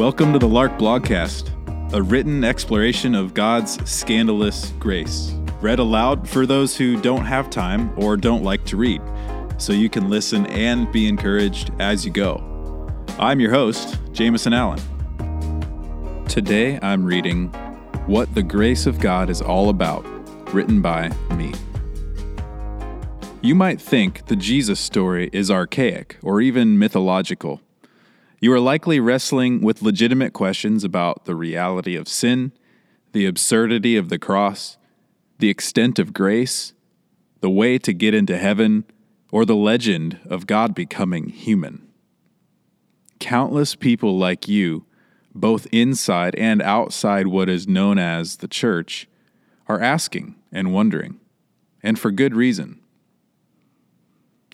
Welcome to the Lark Blogcast, a written exploration of God's scandalous grace, read aloud for those who don't have time or don't like to read, so you can listen and be encouraged as you go. I'm your host, Jameson Allen. Today I'm reading What the Grace of God is All About, written by me. You might think the Jesus story is archaic or even mythological. You are likely wrestling with legitimate questions about the reality of sin, the absurdity of the cross, the extent of grace, the way to get into heaven, or the legend of God becoming human. Countless people like you, both inside and outside what is known as the church, are asking and wondering, and for good reason.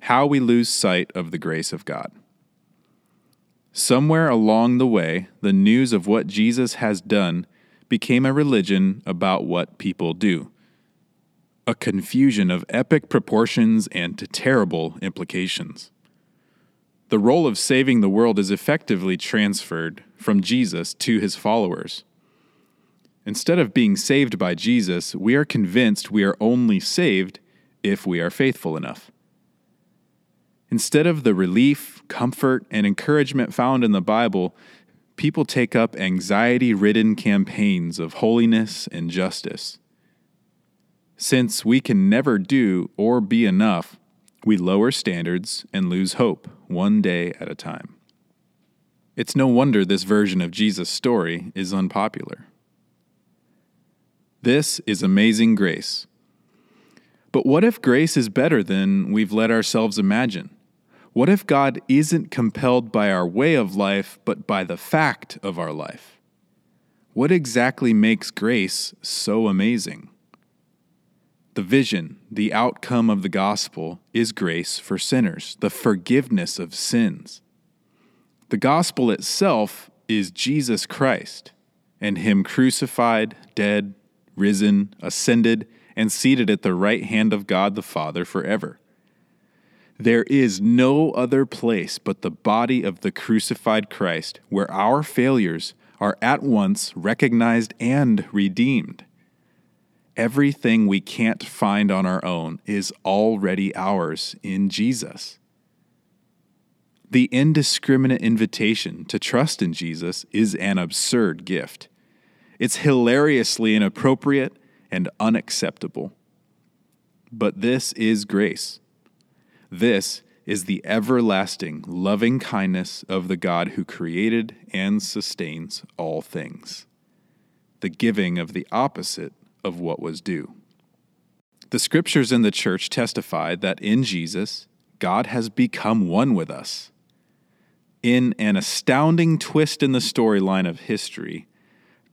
How we lose sight of the grace of God. Somewhere along the way, the news of what Jesus has done became a religion about what people do. A confusion of epic proportions and terrible implications. The role of saving the world is effectively transferred from Jesus to his followers. Instead of being saved by Jesus, we are convinced we are only saved if we are faithful enough. Instead of the relief, comfort, and encouragement found in the Bible, people take up anxiety ridden campaigns of holiness and justice. Since we can never do or be enough, we lower standards and lose hope one day at a time. It's no wonder this version of Jesus' story is unpopular. This is amazing grace. But what if grace is better than we've let ourselves imagine? What if God isn't compelled by our way of life, but by the fact of our life? What exactly makes grace so amazing? The vision, the outcome of the gospel, is grace for sinners, the forgiveness of sins. The gospel itself is Jesus Christ, and Him crucified, dead, risen, ascended, and seated at the right hand of God the Father forever. There is no other place but the body of the crucified Christ where our failures are at once recognized and redeemed. Everything we can't find on our own is already ours in Jesus. The indiscriminate invitation to trust in Jesus is an absurd gift. It's hilariously inappropriate and unacceptable. But this is grace. This is the everlasting loving kindness of the God who created and sustains all things, the giving of the opposite of what was due. The scriptures in the church testify that in Jesus, God has become one with us. In an astounding twist in the storyline of history,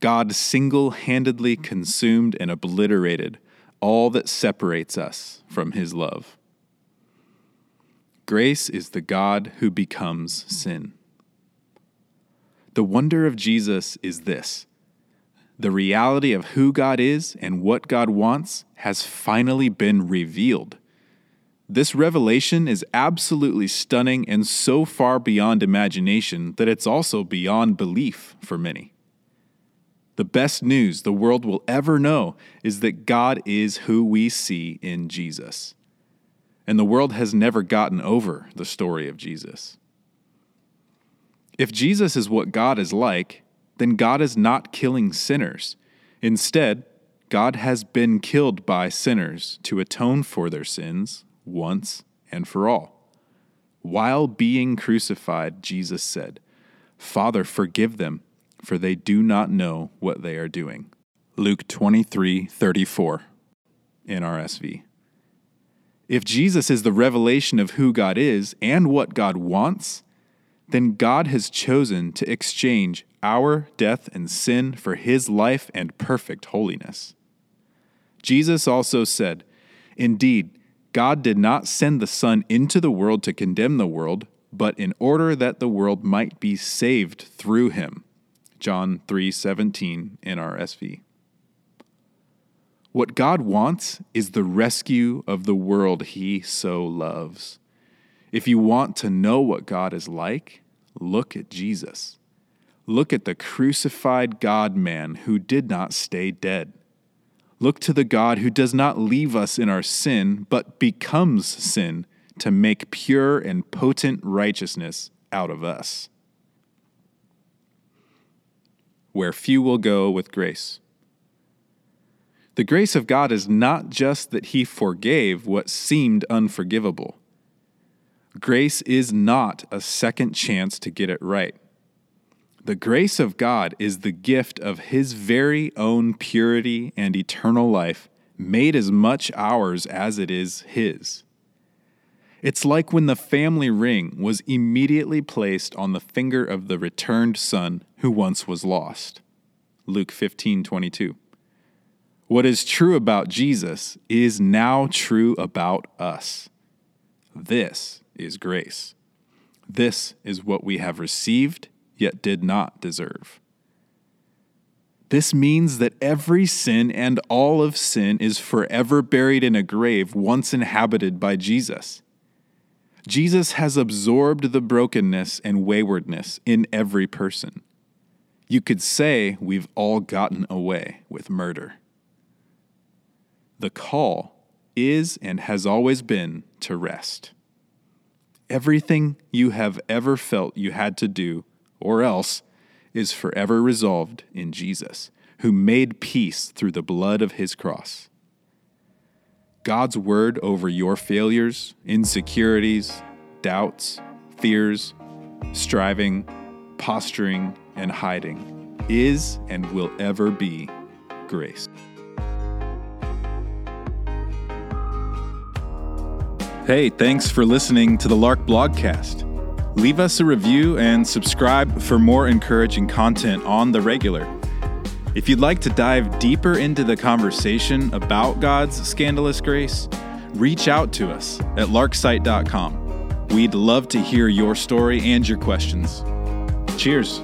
God single handedly consumed and obliterated all that separates us from his love. Grace is the God who becomes sin. The wonder of Jesus is this the reality of who God is and what God wants has finally been revealed. This revelation is absolutely stunning and so far beyond imagination that it's also beyond belief for many. The best news the world will ever know is that God is who we see in Jesus and the world has never gotten over the story of Jesus. If Jesus is what God is like, then God is not killing sinners. Instead, God has been killed by sinners to atone for their sins once and for all. While being crucified, Jesus said, Father, forgive them, for they do not know what they are doing. Luke 23 34 in RSV. If Jesus is the revelation of who God is and what God wants, then God has chosen to exchange our death and sin for his life and perfect holiness. Jesus also said, Indeed, God did not send the Son into the world to condemn the world, but in order that the world might be saved through him. John 3:17 in RSV. What God wants is the rescue of the world he so loves. If you want to know what God is like, look at Jesus. Look at the crucified God man who did not stay dead. Look to the God who does not leave us in our sin, but becomes sin to make pure and potent righteousness out of us. Where few will go with grace. The grace of God is not just that He forgave what seemed unforgivable. Grace is not a second chance to get it right. The grace of God is the gift of His very own purity and eternal life, made as much ours as it is His. It's like when the family ring was immediately placed on the finger of the returned son who once was lost. Luke 15:22. What is true about Jesus is now true about us. This is grace. This is what we have received, yet did not deserve. This means that every sin and all of sin is forever buried in a grave once inhabited by Jesus. Jesus has absorbed the brokenness and waywardness in every person. You could say we've all gotten away with murder. The call is and has always been to rest. Everything you have ever felt you had to do, or else, is forever resolved in Jesus, who made peace through the blood of his cross. God's word over your failures, insecurities, doubts, fears, striving, posturing, and hiding is and will ever be grace. Hey, thanks for listening to the Lark Blogcast. Leave us a review and subscribe for more encouraging content on the regular. If you'd like to dive deeper into the conversation about God's scandalous grace, reach out to us at larksite.com. We'd love to hear your story and your questions. Cheers.